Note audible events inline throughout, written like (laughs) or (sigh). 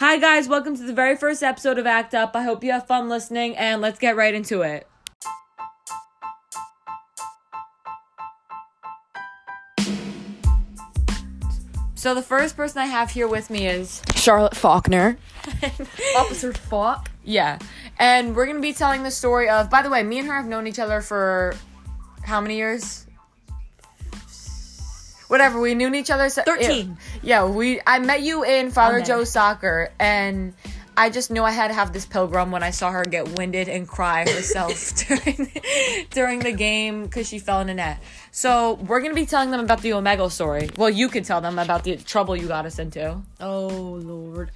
Hi, guys, welcome to the very first episode of Act Up. I hope you have fun listening, and let's get right into it. So, the first person I have here with me is Charlotte Faulkner. (laughs) Officer Falk. Yeah. And we're going to be telling the story of, by the way, me and her have known each other for how many years? Whatever, we knew each other. se- 13. Yeah, we. I met you in Father Okay. Joe's soccer, and I just knew I had to have this pilgrim when I saw her get winded and cry herself (laughs) during, during the game because she fell in a net. So we're gonna be telling them about the Omegle story. Well, you could tell them about the trouble you got us into. Oh lord.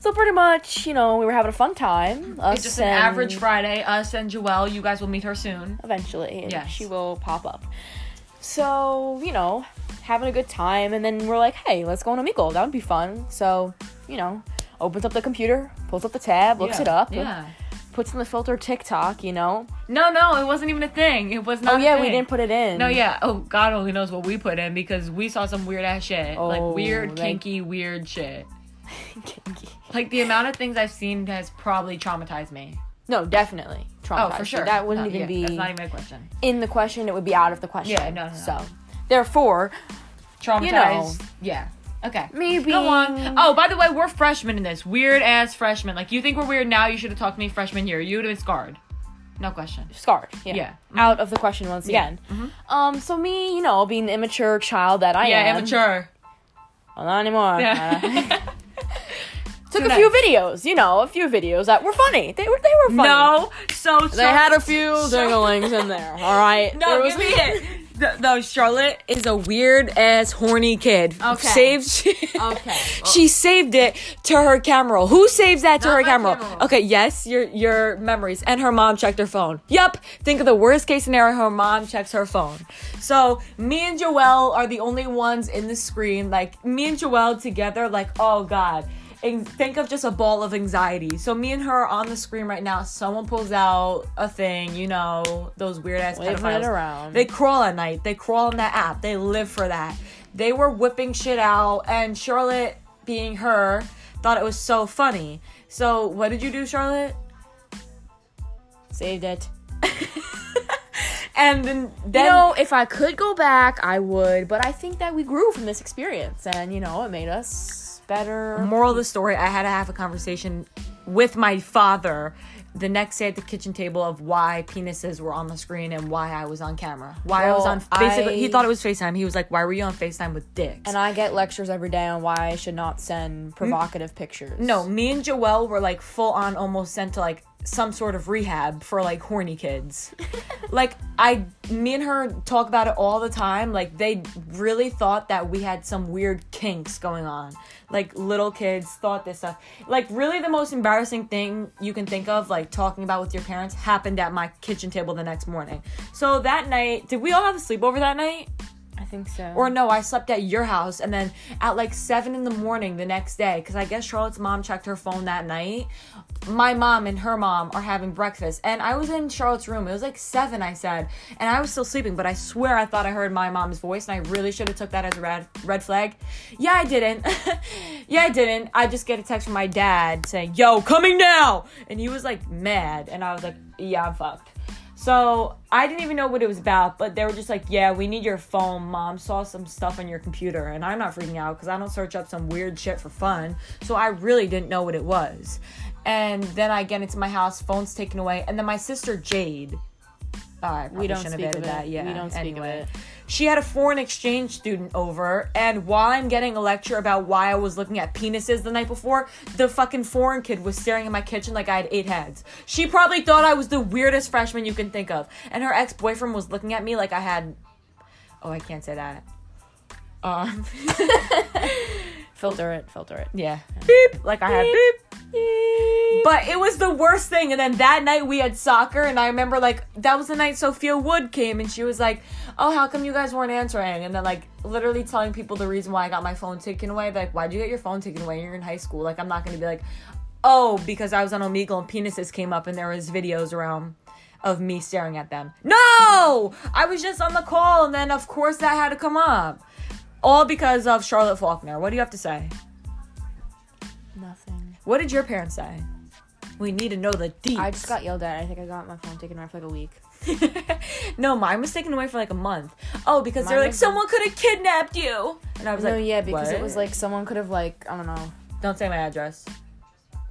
So pretty much, you know, we were having a fun time. Us It's just an and- average Friday. Us and Joelle, you guys will meet her soon. Eventually, and Yes. she will pop up. So you know, having a good time, and then we're like, hey, let's go on Omegle. That would be fun. So you know, opens up the computer, pulls up the tab, looks Yeah. it up, Yeah. puts in the filter TikTok. You know. No, no, it wasn't even a thing. It was oh, not. oh yeah, we didn't put it in. No, yeah. Oh, God only knows what we put in because we saw some weird ass shit. like Oh, weird, like- kinky, weird shit. (laughs) kinky. Like the amount of things I've seen has probably traumatized me. No, definitely. Oh, for sure. That wouldn't No, even yeah, be That's not even a question. in the question. It would be out of the question. Yeah, no, no, no. So, therefore, Traumatized. Yeah. Okay. maybe Go on. Oh, by the way, we're freshmen in this. Weird ass freshmen. Like, you think we're weird now, you should have talked to me freshman year. You would have been scarred. No question. scarred. Yeah. Yeah. Out of the question once Yeah. Mm-hmm. again. Um. So me, you know, being the immature child that I am. yeah, immature. Well, not anymore. Yeah. Uh, (laughs) took Too a few videos. You know, a few videos that were funny. They were. They were funny. no. So, They had a few dinglings in there. All right. No, was- give me it. Charlotte is a weird ass horny kid. Okay. Saved. Okay. (laughs) she saved it to her camera. roll. Who saves that to Not her camera? roll? camera. Okay, yes, your your memories. And her mom checked her phone. Yep. Think of the worst case scenario. Her mom checks her phone. So me and Joelle are the only ones in the screen. Like me and Joelle together. Like oh god. Think of just a ball of anxiety. So me and her are on the screen right now. Someone pulls out a thing, you know, those weird ass pedophiles. around. They crawl at night. They crawl in that app. They live for that. They were whipping shit out, and Charlotte, being her, thought it was so funny. So what did you do, Charlotte? Saved it. And then, then you know, if I could go back, I would. But I think that we grew from this experience, and you know, it made us better. moral of the story, I had to have a conversation with my father the next day at the kitchen table of why penises were on the screen and why I was on camera. Why I was on basically he thought it was FaceTime. He was like, Why were you on FaceTime with dicks? And I get lectures every day on why I should not send mm. provocative pictures. No, me and Joelle were like full on almost sent to like some sort of rehab for like horny kids. (laughs) like I me and her talk about it all the time. Like they really thought that we had some weird kinks going on. Like little kids thought this stuff. Like really the most embarrassing thing you can think of like talking about with your parents happened at my kitchen table the next morning. So that night, did we all have a sleepover that night? Think so. Or no, I slept at your house, and then at like seven in the morning the next day, because I guess Charlotte's mom checked her phone that night. My mom and her mom are having breakfast, and I was in Charlotte's room. It was like seven, I said, and I was still sleeping, but I swear I thought I heard my mom's voice, and I really should have took that as a red red flag. Yeah, I didn't. (laughs) yeah, I didn't. I just get a text from my dad saying, "Yo, coming now," and he was like mad, and I was like, "Yeah, I'm fucked." So I didn't even know what it was about, but they were just like, "Yeah, we need your phone. Mom saw some stuff on your computer," and I'm not freaking out because I don't search up some weird shit for fun. So I really didn't know what it was. And then I get into my house, phone's taken away, and then my sister Jade. Oh, I probably don't speak of it. that. Yeah, We don't speak of anyway. it. She had a foreign exchange student over, and while I'm getting a lecture about why I was looking at penises the night before, the fucking foreign kid was staring in my kitchen like I had eight heads. She probably thought I was the weirdest freshman you can think of, and her ex boyfriend was looking at me like I had. Oh, I can't say that. Um, (laughs) (laughs) filter it, filter it. yeah. Beep! Like I had beep. But it was the worst thing. And then that night we had soccer, and I remember like that was the night Sophia Wood came, and she was like, "Oh, how come you guys weren't answering?" And then like literally telling people the reason why I got my phone taken away. Like, why'd you get your phone taken away? You're in high school. Like, I'm not gonna be like, "Oh, because I was on Omegle and penises came up, and there was videos around." Of me staring at them. No! I was just on the call, and then of course that had to come up. All because of Charlotte Faulkner. What do you have to say? Nothing. What did your parents say? We need to know the deets. I just got yelled at. I think I got my phone taken away for like a week. (laughs) no, mine was taken away for like a month. Oh, because Mine they're like, someone could have kidnapped you. And I was no, like, no, yeah, because it was like someone could have like I don't know. don't say my address.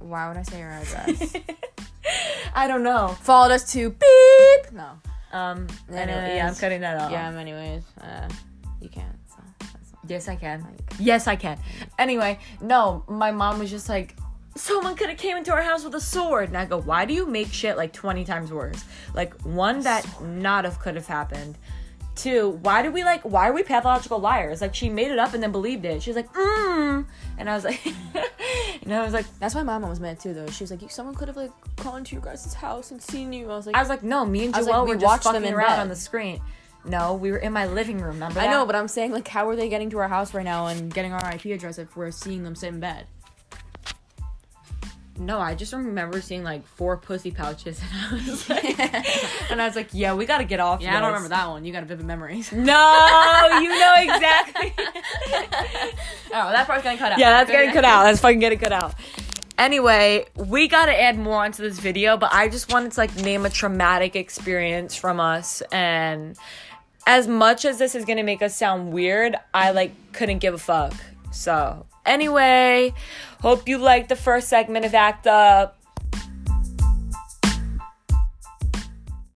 Why would I say your (laughs) address? I don't know. Followed us to beep. No. Um, anyway, Anyways. yeah, I'm cutting that off. Yeah. Anyways, uh, you can't. Yes, I can. Like- Yes, I can. Anyway, no, my mom was just like, someone could have came into our house with a sword. And I go, why do you make shit like 20 times worse? Like, one, that not have could have happened. Two, why do we like, why are we pathological liars? Like, she made it up and then believed it. She's like, mm. And I was like, (laughs) and I was like, That's why my mom was mad too, though. She was like, "Someone could have like gone to your guys' house and seen you." I was like, I was like, no, me and was like, Joelle we were just watched them fucking in around bed. on the screen. No, we were in my living room. Remember? I know, but I'm saying like, how are they getting to our house right now and getting our IP address if we're seeing them sit in bed? No, I just remember seeing like four pussy pouches, and I was (laughs) like, and I was like, yeah, we got to get off. Yeah, I don't remember that one. You got a vivid memories. (laughs) (laughs) No, you know exactly. oh, that part's getting cut out. yeah, that's getting cut out. That's fucking getting cut out. Anyway, we got to add more onto this video, but I just wanted to like name a traumatic experience from us and as much as this is to make us sound weird, I like couldn't give a fuck. So, anyway, hope you liked the first segment of Act Up.